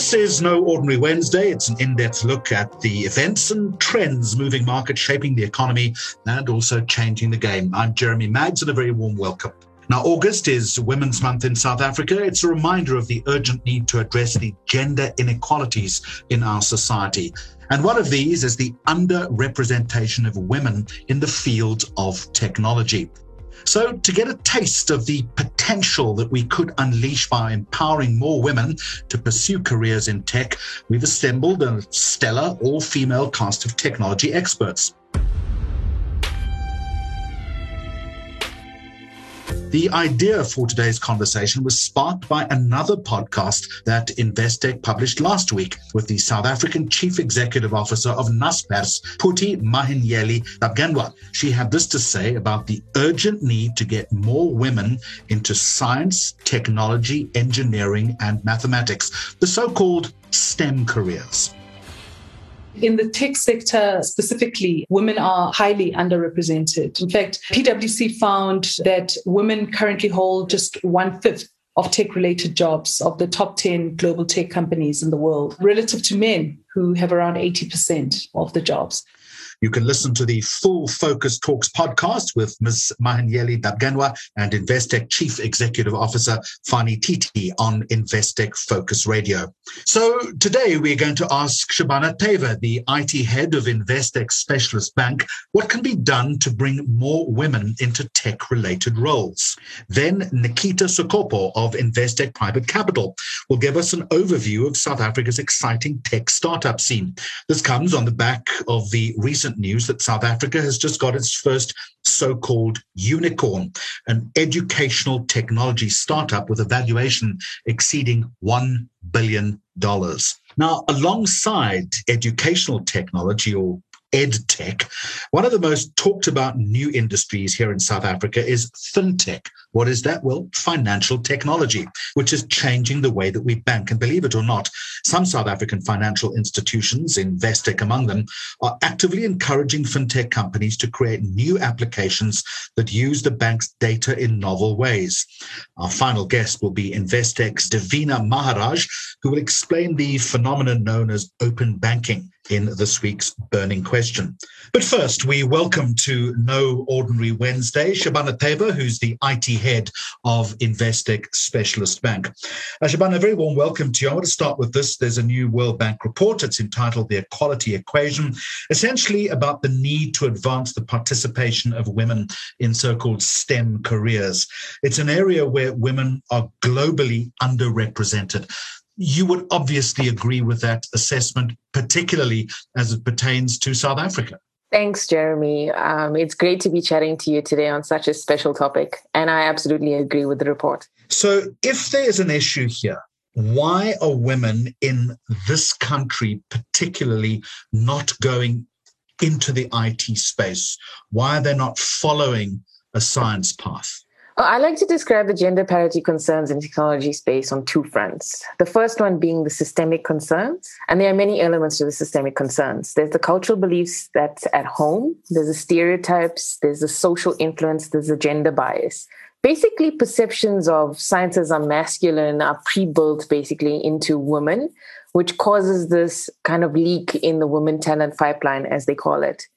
This is no ordinary Wednesday. It's an in depth look at the events and trends moving markets, shaping the economy, and also changing the game. I'm Jeremy Maggs, and a very warm welcome. Now, August is Women's Month in South Africa. It's a reminder of the urgent need to address the gender inequalities in our society. And one of these is the underrepresentation of women in the field of technology. So, to get a taste of the potential that we could unleash by empowering more women to pursue careers in tech, we've assembled a stellar all female cast of technology experts. The idea for today's conversation was sparked by another podcast that Investec published last week with the South African Chief Executive Officer of Naspers, Phuthi Mahanyele Dabengwa. She had this to say about the urgent need to get more women into science, technology, engineering, and mathematics, the so-called STEM careers. In the tech sector specifically, women are highly underrepresented. In fact, PwC found that women currently hold just one fifth of tech related jobs of the top 10 global tech companies in the world, relative to men who have around 80% of the jobs. You can listen to the full Focus Talks podcast with Ms. Mahanyele Dabengwa and Investec Chief Executive Officer Fani Titi on Investec Focus Radio. So today we're going to ask Shabana Teva, the IT head of Investec Specialist Bank, what can be done to bring more women into tech related roles. Then Nikita Sokopo of Investec Private Capital will give us an overview of South Africa's exciting tech startup scene. This comes on the back of the recent recent news that South Africa has just got its first so called unicorn, an educational technology startup with a valuation exceeding $1 billion. Now, alongside educational technology or ed tech. One of the most talked about new industries here in South Africa is fintech. What is that? Well, financial technology, which is changing the way that we bank. And believe it or not, some South African financial institutions, Investec among them, are actively encouraging fintech companies to create new applications that use the bank's data in novel ways. Our final guest will be Investec's Davina Maharaj, who will explain the phenomenon known as open banking in this week's burning question. But first, we welcome to No Ordinary Wednesday Shabana Teva, who's the IT head of Investec Specialist Bank. Uh, Shabana, a very warm welcome to you. I want to start with this. There's a new World Bank report. It's entitled The Equality Equation, essentially about the need to advance the participation of women in so called STEM careers. It's an area where women are globally underrepresented you would obviously agree with that assessment, particularly as it pertains to South Africa. Thanks, Jeremy. Um, it's great to be chatting to you today on such a special topic. And I absolutely agree with the report. So, if there's an issue here, why are women in this country particularly not going into the IT space? Why are they not following a science path? I like to describe the gender parity concerns in technology space on two fronts. The first one being the systemic concerns, and there are many elements to the systemic concerns. There's the cultural beliefs that's at home, there's the stereotypes, there's the social influence, there's the gender bias. Basically, perceptions of sciences are masculine are pre-built basically into women, which causes this kind of leak in the women talent pipeline, as they call it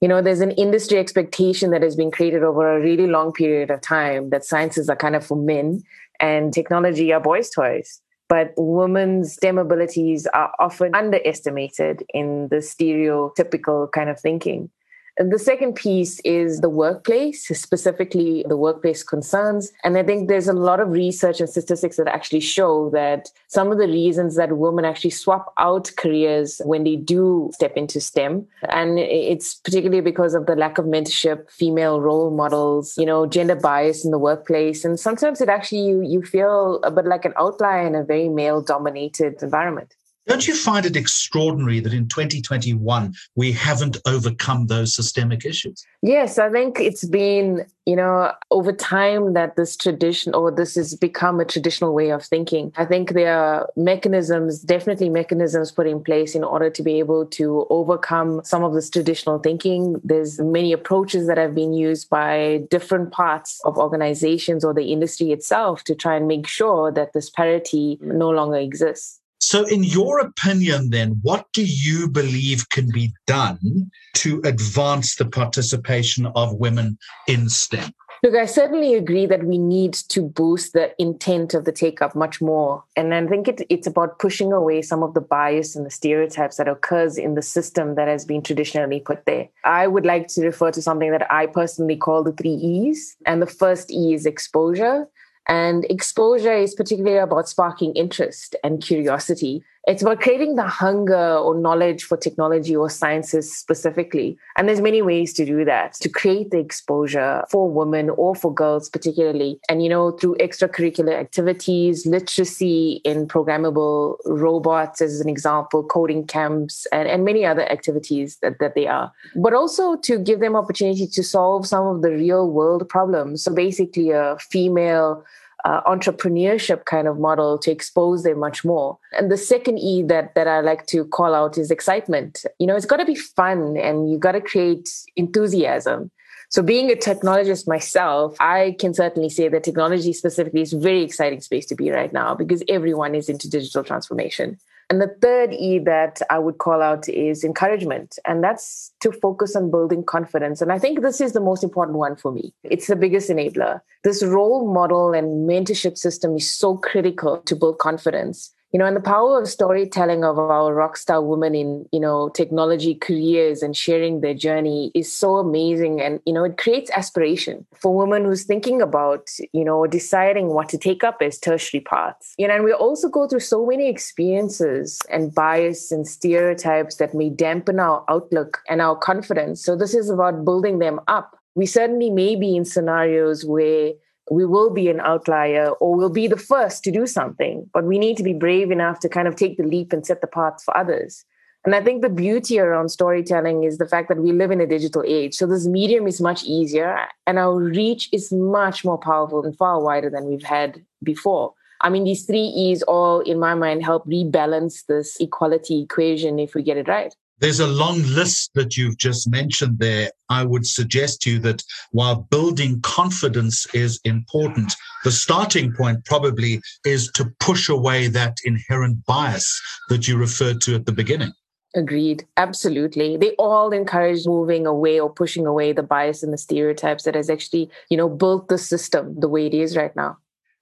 you know there's an industry expectation that has been created over a really long period of time that sciences are kind of for men and technology are boys toys. But women's STEM abilities are often underestimated in the stereotypical kind of thinking the second piece is the workplace, specifically the workplace concerns. And I think there's a lot of research and statistics that actually show that some of the reasons that women actually swap out careers when they do step into STEM. And it's particularly because of the lack of mentorship, female role models, you know, gender bias in the workplace. And sometimes it actually, you, you feel a bit like an outlier in a very male dominated environment. Don't you find it extraordinary that in 2021 we haven't overcome those systemic issues? Yes, I think it's been, you know, over time that this tradition or this has become a traditional way of thinking. I think there are mechanisms, definitely mechanisms put in place in order to be able to overcome some of this traditional thinking. There's many approaches that have been used by different parts of organizations or the industry itself to try and make sure that this parity no longer exists. So, in your opinion, then, what do you believe can be done to advance the participation of women in STEM? Look, I certainly agree that we need to boost the intent of the take up much more. And I think it, it's about pushing away some of the bias and the stereotypes that occurs in the system that has been traditionally put there. I would like to refer to something that I personally call the three E's. And the first E is exposure. And exposure is particularly about sparking interest and curiosity. It's about creating the hunger or knowledge for technology or sciences specifically. And there's many ways to do that, to create the exposure for women or for girls particularly. And, you know, through extracurricular activities, literacy in programmable robots as an example, coding camps, and, and many other activities that, that they are. But also to give them opportunity to solve some of the real world problems. So basically a female uh, entrepreneurship kind of model to expose them much more. And the second E that that I like to call out is excitement. You know, it's got to be fun, and you got to create enthusiasm. So, being a technologist myself, I can certainly say that technology specifically is a very exciting space to be right now because everyone is into digital transformation. And the third E that I would call out is encouragement. And that's to focus on building confidence. And I think this is the most important one for me. It's the biggest enabler. This role model and mentorship system is so critical to build confidence you know and the power of storytelling of our rock star women in you know technology careers and sharing their journey is so amazing. And you know it creates aspiration for women who's thinking about you know deciding what to take up as tertiary paths. You know and we also go through so many experiences and bias and stereotypes that may dampen our outlook and our confidence. So this is about building them up. We certainly may be in scenarios where we will be an outlier or we'll be the first to do something. But we need to be brave enough to kind of take the leap and set the path for others. And I think the beauty around storytelling is the fact that we live in a digital age. So this medium is much easier and our reach is much more powerful and far wider than we've had before. I mean, these three E's all, in my mind, help rebalance this equality equation if we get it right. There's a long list that you've just mentioned there. I would suggest to you that while building confidence is important, the starting point probably is to push away that inherent bias that you referred to at the beginning. Agreed. Absolutely. They all encourage moving away or pushing away the bias and the stereotypes that has actually, you know, built the system the way it is right now.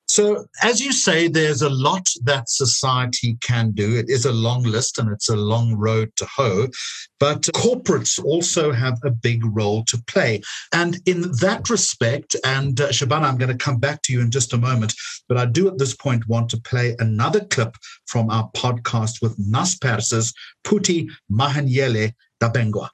So, as you say, there's a lot that society can do. It is a long list and it's a long road to hoe, but corporates also have a big role to play. And in that respect, and uh, Shabana, I'm going to come back to you in just a moment, but I do at this point want to play another clip from our podcast with Naspers' Phuthi Mahanyele Dabengwa.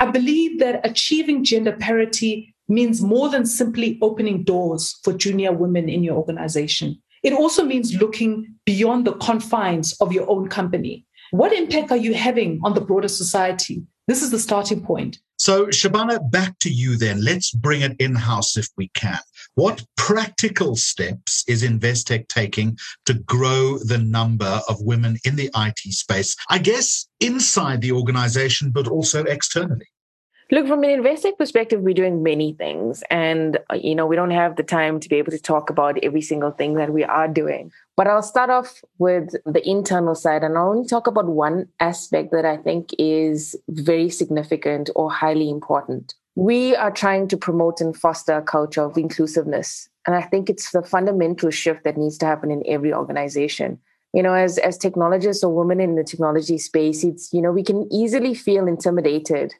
I believe that achieving gender parity means more than simply opening doors for junior women in your organization. It also means looking beyond the confines of your own company. What impact are you having on the broader society? This is the starting point. So, Shabana, back to you then. Let's bring it in house if we can. What practical steps is Investec taking to grow the number of women in the IT space? I guess inside the organization, but also externally. Look, from an Investec perspective, we're doing many things. And, uh, you know, we don't have the time to be able to talk about every single thing that we are doing. But I'll start off with the internal side and I'll only talk about one aspect that I think is very significant or highly important. We are trying to promote and foster a culture of inclusiveness. And I think it's the fundamental shift that needs to happen in every organization you know as as technologists or women in the technology space it's you know we can easily feel intimidated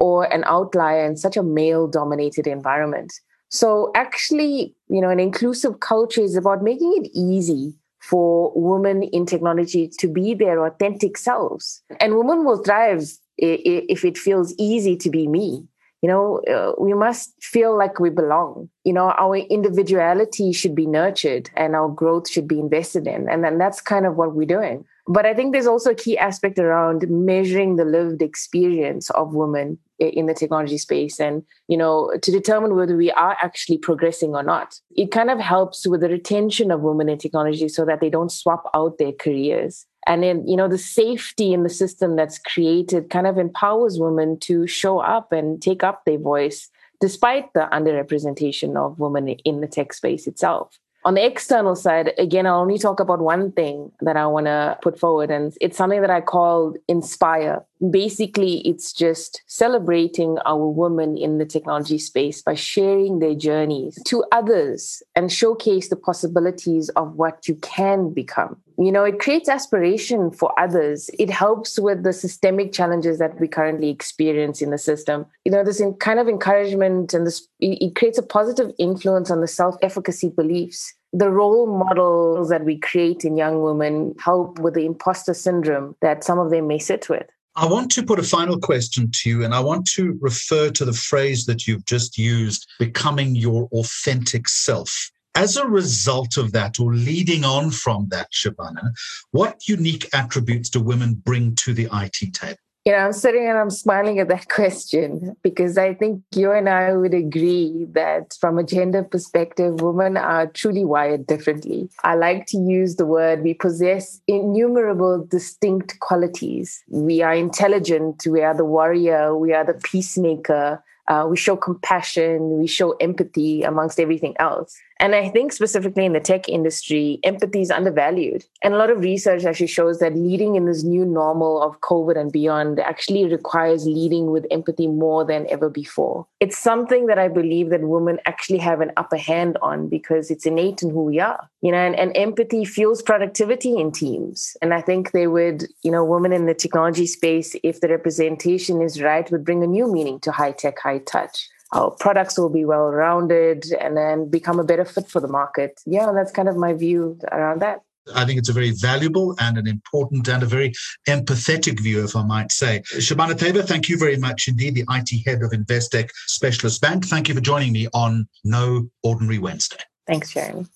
or an outlier in such a male dominated environment. So, actually, you know, an inclusive culture is about making it easy for women in technology to be their authentic selves. And women will thrive if it feels easy to be me. You know, uh, we must feel like we belong. You know, our individuality should be nurtured and our growth should be invested in. And then that's kind of what we're doing. But I think there's also a key aspect around measuring the lived experience of women in the technology space and you know to determine whether we are actually progressing or not. It kind of helps with the retention of women in technology so that they don't swap out their careers. And then you know the safety in the system that's created kind of empowers women to show up and take up their voice despite the underrepresentation of women in the tech space itself On the external side, again, I'll only talk about one thing that I want to put forward, and it's something that I call inspire. Basically, it's just celebrating our women in the technology space by sharing their journeys to others and showcase the possibilities of what you can become. You know, it creates aspiration for others. It helps with the systemic challenges that we currently experience in the system. You know, this kind of encouragement and this, it creates a positive influence on the self efficacy beliefs the role models that we create in young women help with the imposter syndrome that some of them may sit with. I want to put a final question to you, and I want to refer to the phrase that you've just used becoming your authentic self. As a result of that, or leading on from that, Shabana, what unique attributes do women bring to the IT table? You know, I'm sitting and I'm smiling at that question because I think you and I would agree that from a gender perspective, women are truly wired differently. I like to use the word we possess innumerable distinct qualities. We are intelligent, we are the warrior, we are the peacemaker, uh, we show compassion, we show empathy amongst everything else. And I think specifically in the tech industry, empathy is undervalued. And a lot of research actually shows that leading in this new normal of COVID and beyond actually requires leading with empathy more than ever before. It's something that I believe that women actually have an upper hand on because it's innate in who we are. You know, and, and empathy fuels productivity in teams. And I think they would, you know, women in the technology space, if the representation is right, would bring a new meaning to high tech, high touch our products will be well rounded and then become a better fit for the market. Yeah, that's kind of my view around that. I think it's a very valuable and an important and a very empathetic view, if I might say. Shabana Thaber, thank you very much indeed, the IT head of Investec Specialist Bank. Thank you for joining me on No Ordinary Wednesday. Thanks, Jeremy.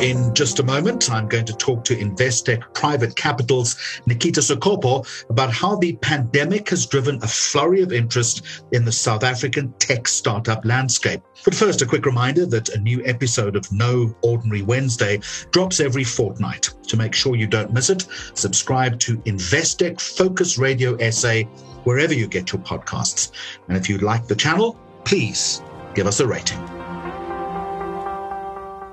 In just a moment, I'm going to talk to Investec Private Capital's Nikita Sukopo about how the pandemic has driven a flurry of interest in the South African tech startup landscape. But first, a quick reminder that a new episode of No Ordinary Wednesday drops every fortnight. To make sure you don't miss it, subscribe to Investec Focus Radio SA wherever you get your podcasts. And if you like the channel, please give us a rating.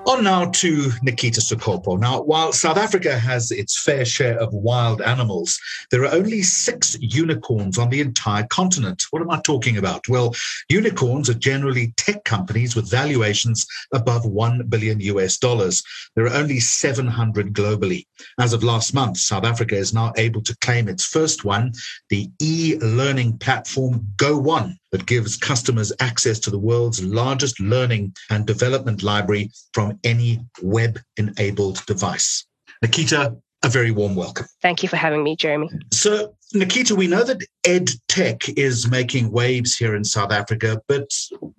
On now to Nikita Sukopo. Now, while South Africa has its fair share of wild animals, there are only six unicorns on the entire continent. What am I talking about? Well, unicorns are generally tech companies with valuations above 1 billion US dollars. There are only 700 globally. As of last month, South Africa is now able to claim its first one, the e learning platform Go1 that gives customers access to the world's largest learning and development library from any web enabled device. Nikita, a very warm welcome. Thank you for having me, Jeremy. So, Nikita, we know that ed tech is making waves here in South Africa, but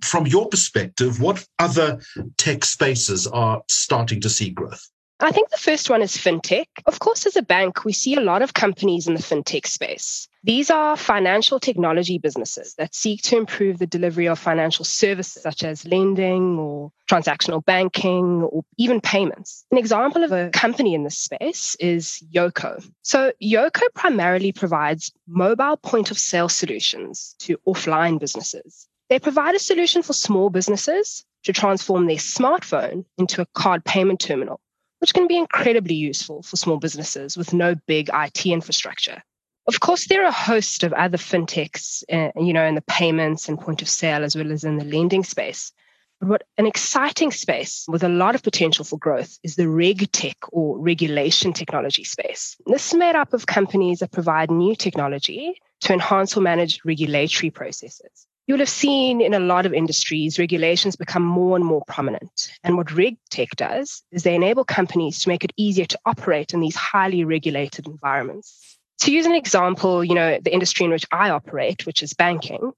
from your perspective, what other tech spaces are starting to see growth? I think the first one is fintech. Of course, as a bank, we see a lot of companies in the fintech space. These are financial technology businesses that seek to improve the delivery of financial services such as lending or transactional banking or even payments. An example of a company in this space is Yoco. So, Yoco primarily provides mobile point of sale solutions to offline businesses. They provide a solution for small businesses to transform their smartphone into a card payment terminal which can be incredibly useful for small businesses with no big IT infrastructure. Of course, there are a host of other fintechs, uh, you know, in the payments and point of sale, as well as in the lending space. But what an exciting space with a lot of potential for growth is the reg tech or regulation technology space. This is made up of companies that provide new technology to enhance or manage regulatory processes. You'll have seen in a lot of industries, regulations become more and more prominent. And what RegTech does is they enable companies to make it easier to operate in these highly regulated environments. To use an example, you know, the industry in which I operate, which is banking,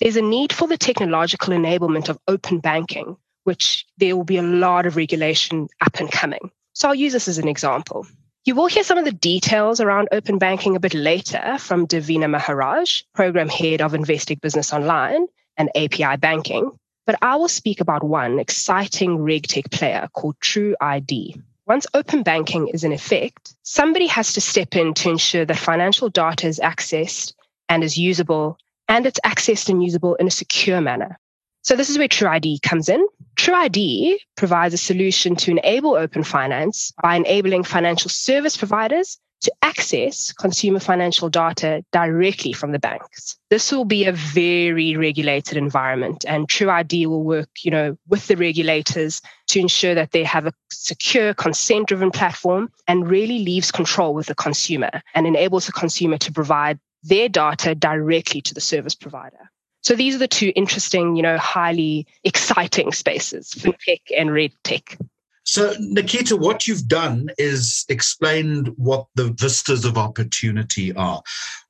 there's a need for the technological enablement of open banking, which there will be a lot of regulation up and coming. So I'll use this as an example. You will hear some of the details around open banking a bit later from Davina Maharaj, Program Head of Investec Business Online and API Banking. But I will speak about one exciting RegTech player called True ID. Once open banking is in effect, somebody has to step in to ensure that financial data is accessed and is usable, and it's accessed and usable in a secure manner. So this is where True ID comes in. TrueID provides a solution to enable open finance by enabling financial service providers to access consumer financial data directly from the banks. This will be a very regulated environment and TrueID will work, you know, with the regulators to ensure that they have a secure consent driven platform and really leaves control with the consumer and enables the consumer to provide their data directly to the service provider. So these are the two interesting, you know, highly exciting spaces, fintech and reg tech. So, Nikita, what you've done is explained what the vistas of opportunity are.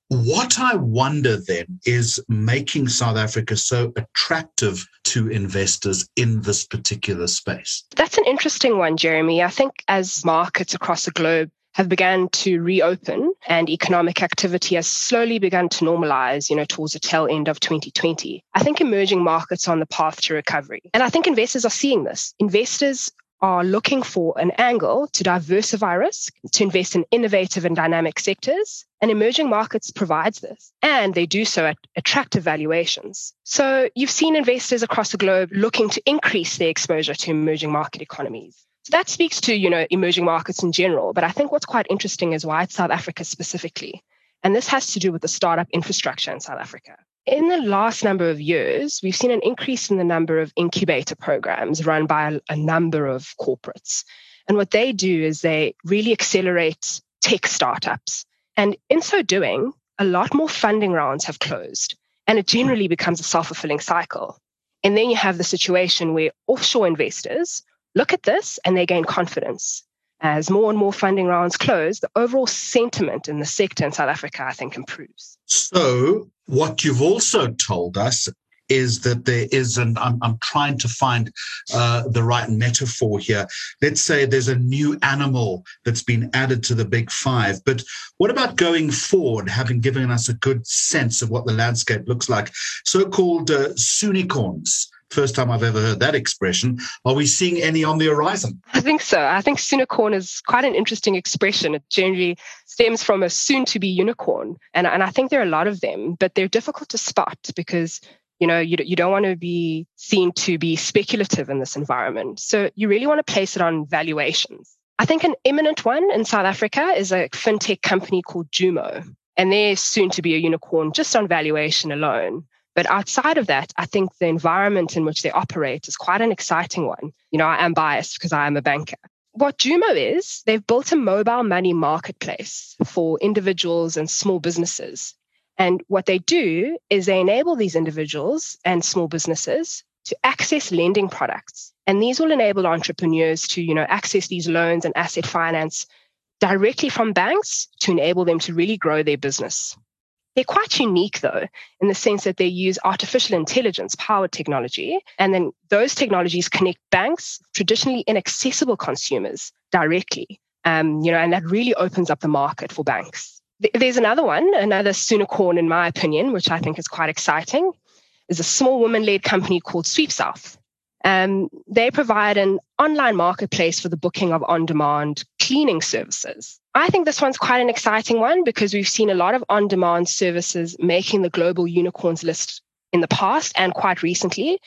What I wonder then is making South Africa so attractive to investors in this particular space. That's an interesting one, Jeremy. I think as markets across the globe have begun to reopen and economic activity has slowly begun to normalize, you know, towards the tail end of 2020. I think emerging markets are on the path to recovery. And I think investors are seeing this. Investors are looking for an angle to diversify risk, to invest in innovative and dynamic sectors. And emerging markets provides this. And they do so at attractive valuations. So you've seen investors across the globe looking to increase their exposure to emerging market economies. That speaks to, you know, emerging markets in general. But I think what's quite interesting is why it's South Africa specifically. And this has to do with the startup infrastructure in South Africa. In the last number of years, we've seen an increase in the number of incubator programs run by a, a number of corporates. And what they do is they really accelerate tech startups. And in so doing, a lot more funding rounds have closed. And it generally becomes a self fulfilling cycle. And then you have the situation where offshore investors look at this and they gain confidence. As more and more funding rounds close, the overall sentiment in the sector in South Africa, I think, improves. So, what you've also told us is that there is an I'm, I'm trying to find uh, the right metaphor here. Let's say there's a new animal that's been added to the big five. But what about going forward, having given us a good sense of what the landscape looks like? So-called uh, soonicorns First time I've ever heard that expression. Are we seeing any on the horizon? I think so. I think soonicorn is quite an interesting expression. It generally stems from a soon to be unicorn. And, and I think there are a lot of them, but they're difficult to spot because you know you, you don't want to be seen to be speculative in this environment. So you really want to place it on valuations. I think an imminent one in South Africa is a fintech company called Jumo. And they're soon to be a unicorn just on valuation alone. But outside of that, I think the environment in which they operate is quite an exciting one. You know, I am biased because I am a banker. What Jumo is, they've built a mobile money marketplace for individuals and small businesses. And what they do is they enable these individuals and small businesses to access lending products. And these will enable entrepreneurs to, you know, access these loans and asset finance directly from banks to enable them to really grow their business. They're quite unique, though, in the sense that they use artificial intelligence powered technology. And then those technologies connect banks, traditionally inaccessible consumers, directly. Um, you know, and that really opens up the market for banks. There's another one, another soonicorn, in my opinion, which I think is quite exciting, is a small woman-led company called Sweep South. Um, they provide an online marketplace for the booking of on demand cleaning services. I think this one's quite an exciting one because we've seen a lot of on demand services making the global unicorns list in the past and quite recently.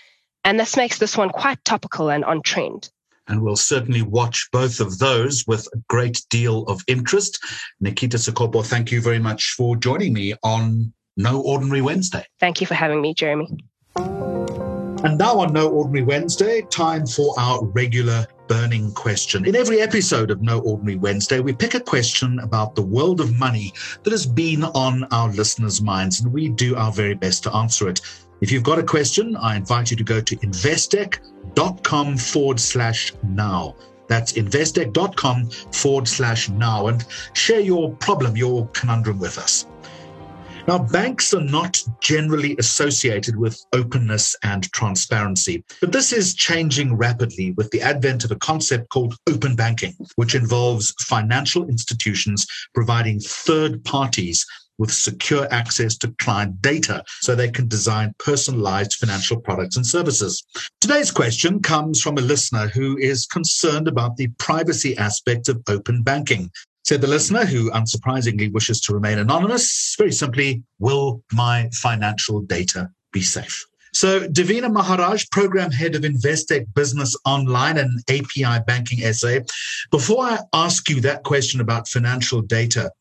And this makes this one quite topical and on trend. And we'll certainly watch both of those with a great deal of interest. Nikita Sekobo, thank you very much for joining me on No Ordinary Wednesday. Thank you for having me, Jeremy. And now on No Ordinary Wednesday, time for our regular burning question. In every episode of No Ordinary Wednesday, we pick a question about the world of money that has been on our listeners' minds, and we do our very best to answer it. If you've got a question, I invite you to go to investec.com forward slash now. That's investec.com forward slash now and share your problem, your conundrum with us. Now, banks are not generally associated with openness and transparency, but this is changing rapidly with the advent of a concept called open banking, which involves financial institutions providing third parties with secure access to client data so they can design personalized financial products and services. Today's question comes from a listener who is concerned about the privacy aspect of open banking said the listener, who unsurprisingly wishes to remain anonymous. Very simply, will my financial data be safe? So, Davina Maharaj, Program Head of Investec Business Online and API Banking SA. Before I ask you that question about financial data,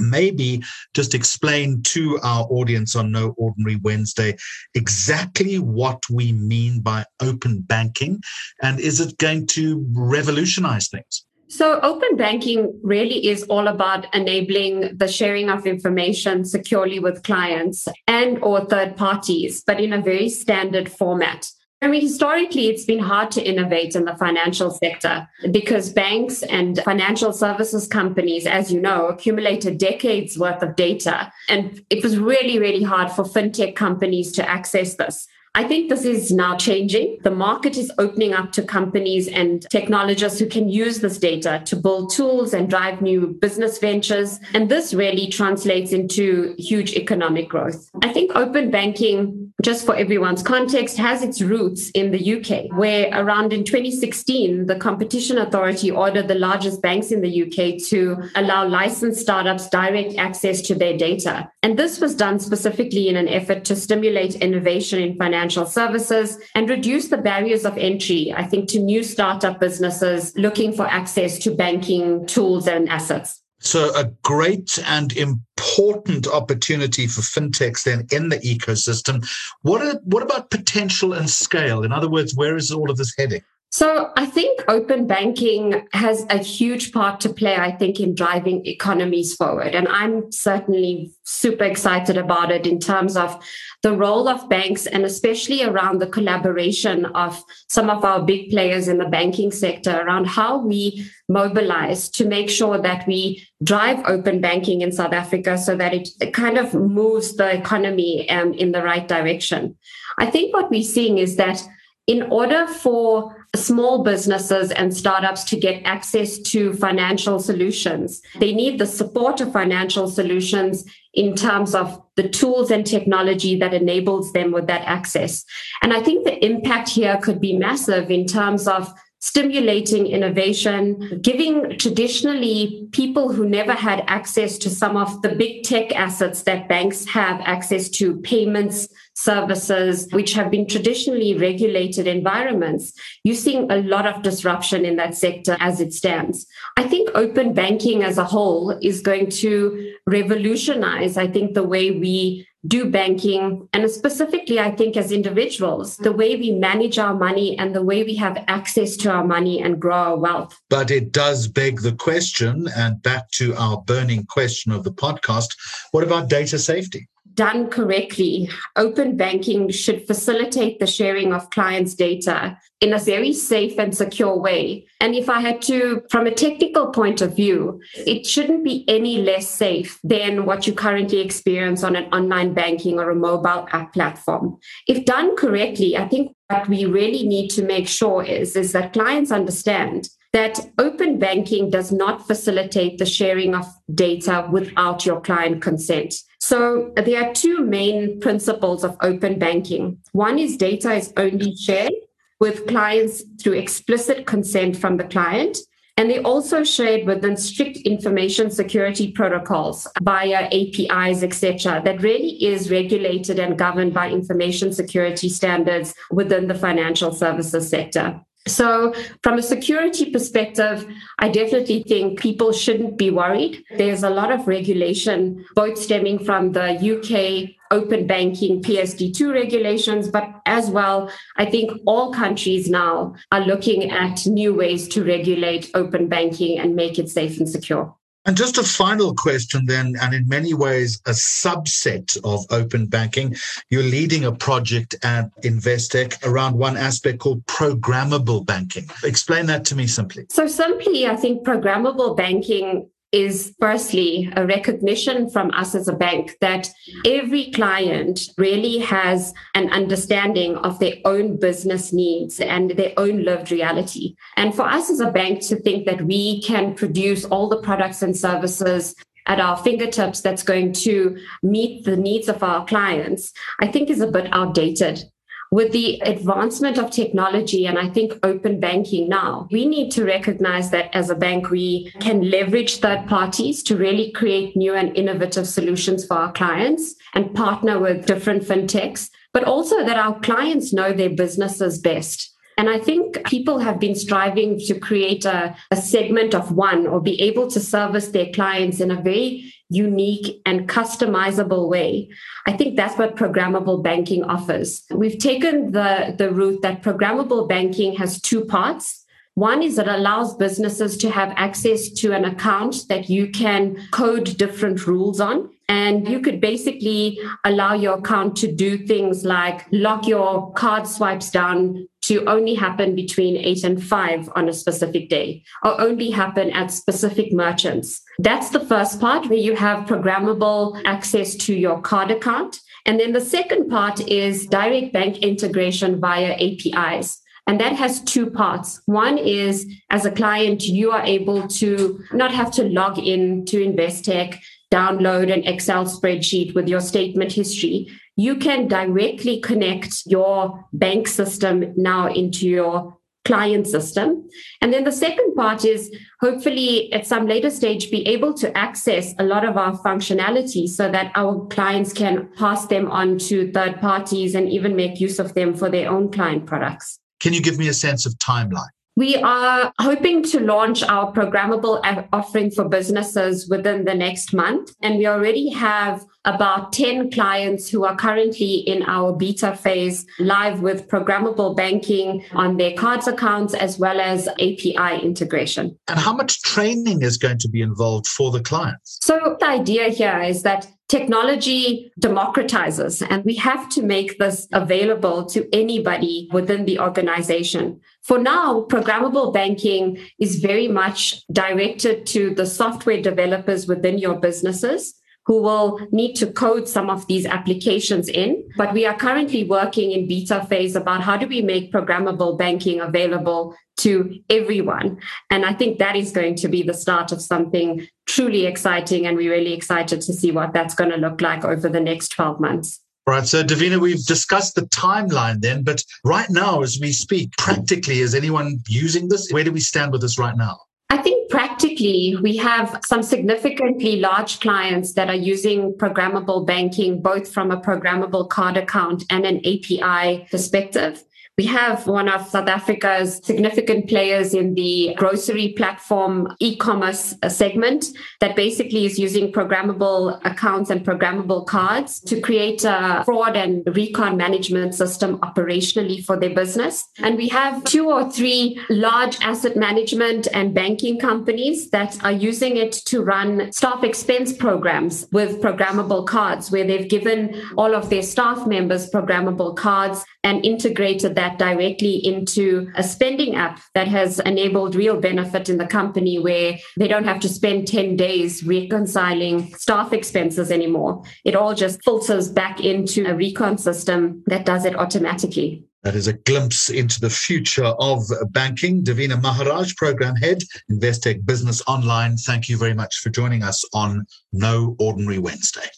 maybe just explain to our audience on No Ordinary Wednesday exactly what we mean by open banking and is it going to revolutionize things? So, open banking really is all about enabling the sharing of information securely with clients and or third parties, but in a very standard format. I mean, historically, it's been hard to innovate in the financial sector because banks and financial services companies, as you know, accumulated decades worth of data. And it was really, really hard for fintech companies to access this. I think this is now changing. The market is opening up to companies and technologists who can use this data to build tools and drive new business ventures. And this really translates into huge economic growth. I think open banking, just for everyone's context, has its roots in the UK, where around in 2016, the Competition Authority ordered the largest banks in the UK to allow licensed startups direct access to their data. And this was done specifically in an effort to stimulate innovation in financial services and reduce the barriers of entry, I think, to new startup businesses looking for access to banking tools and assets. So, a great and important opportunity for fintechs then in the ecosystem. What, are, what about potential and scale? In other words, where is all of this heading? So I think open banking has a huge part to play, I think, in driving economies forward. And I'm certainly super excited about it in terms of the role of banks and especially around the collaboration of some of our big players in the banking sector around how we mobilize to make sure that we drive open banking in South Africa so that it, kind of moves the economy um, in the right direction. I think what we're seeing is that in order for small businesses and startups to get access to financial solutions. They need the support of financial solutions in terms of the tools and technology that enables them with that access. And I think the impact here could be massive in terms of stimulating innovation, giving traditionally people who never had access to some of the big tech assets that banks have access to payments, services, which have been traditionally regulated environments. You're seeing a lot of disruption in that sector as it stands. I think open banking as a whole is going to revolutionize, I think, the way we do banking, and specifically, I think, as individuals, the way we manage our money and the way we have access to our money and grow our wealth. But it does beg the question, and back to our burning question of the podcast what about data safety? Done correctly, open banking should facilitate the sharing of clients' data in a very safe and secure way. And if I had to, from a technical point of view, it shouldn't be any less safe than what you currently experience on an online banking or a mobile app platform. If done correctly, I think what we really need to make sure is, is that clients understand that open banking does not facilitate the sharing of data without your client consent. So there are two main principles of open banking. One is data is only shared with clients through explicit consent from the client. And they also shared within strict information security protocols via APIs, etc., that really is regulated and governed by information security standards within the financial services sector. So, from a security perspective, I definitely think people shouldn't be worried. There's a lot of regulation, both stemming from the UK open banking PSD2 regulations, but as well, I think all countries now are looking at new ways to regulate open banking and make it safe and secure. And just a final question, then, and in many ways, a subset of open banking. You're leading a project at Investec around one aspect called programmable banking. Explain that to me simply. So, simply, I think programmable banking is firstly a recognition from us as a bank that every client really has an understanding of their own business needs and their own lived reality. And for us as a bank to think that we can produce all the products and services at our fingertips that's going to meet the needs of our clients, I think is a bit outdated with the advancement of technology and I think open banking now, we need to recognize that as a bank, we can leverage third parties to really create new and innovative solutions for our clients and partner with different fintechs but also that our clients know their businesses best. And I think people have been striving to create a, a, segment of one or be able to service their clients in a very unique and customizable way. I think that's what programmable banking offers. We've taken the, the route that programmable banking has two parts. One is it allows businesses to have access to an account that you can code different rules on. And you could basically allow your account to do things like lock your card swipes down to only happen between eight and five on a specific day or only happen at specific merchants. That's the first part where you have programmable access to your card account. And then the second part is direct bank integration via APIs. And that has two parts. One is as a client, you are able to not have to log in to Investec, download an Excel spreadsheet with your statement history you can directly connect your bank system now into your client system. And then the second part is hopefully at some later stage be able to access a lot of our functionality so that our clients can pass them on to third parties and even make use of them for their own client products. Can you give me a sense of timeline? We are hoping to launch our programmable offering for businesses within the next month. And we already have about 10 clients who are currently in our beta phase live with programmable banking on their cards accounts as well as API integration. And how much training is going to be involved for the clients? So the idea here is that technology democratizes and we have to make this available to anybody within the organization. For now, programmable banking is very much directed to the software developers within your businesses who will need to code some of these applications in. But we are currently working in beta phase about how do we make programmable banking available to everyone. And I think that is going to be the start of something truly exciting. And we're really excited to see what that's going to look like over the next 12 months. Right. So, Davina, we've discussed the timeline then, but right now, as we speak, practically, is anyone using this? Where do we stand with this right now? I think practically we have some significantly large clients that are using programmable banking, both from a programmable card account and an API perspective. We have one of South Africa's significant players in the grocery platform e-commerce uh, segment that basically is using programmable accounts and programmable cards to create a fraud and recon management system operationally for their business. And we have two or three large asset management and banking companies that are using it to run staff expense programs with programmable cards where they've given all of their staff members programmable cards and integrated that directly into a spending app that has enabled real benefit in the company where they don't have to spend 10 days reconciling staff expenses anymore. It all just filters back into a recon system that does it automatically. That is a glimpse into the future of banking. Davina Maharaj, Program Head, Investec Business Online. Thank you very much for joining us on No Ordinary Wednesday.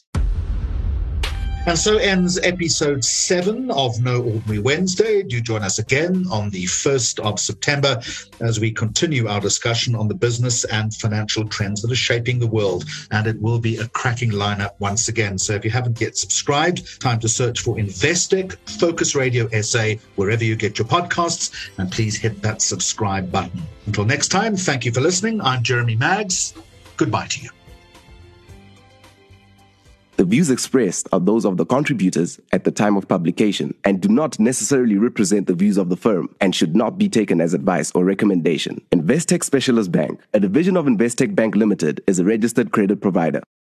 And so ends episode seven of No Ordinary Wednesday. Do join us again on the 1st of September as we continue our discussion on the business and financial trends that are shaping the world. And it will be a cracking lineup once again. So if you haven't yet subscribed, time to search for Investec Focus Radio SA wherever you get your podcasts. And please hit that subscribe button. Until next time, thank you for listening. I'm Jeremy Maggs. Goodbye to you. The views expressed are those of the contributors at the time of publication and do not necessarily represent the views of the firm and should not be taken as advice or recommendation. Investec Specialist Bank, a division of Investec Bank Limited, is a registered credit provider.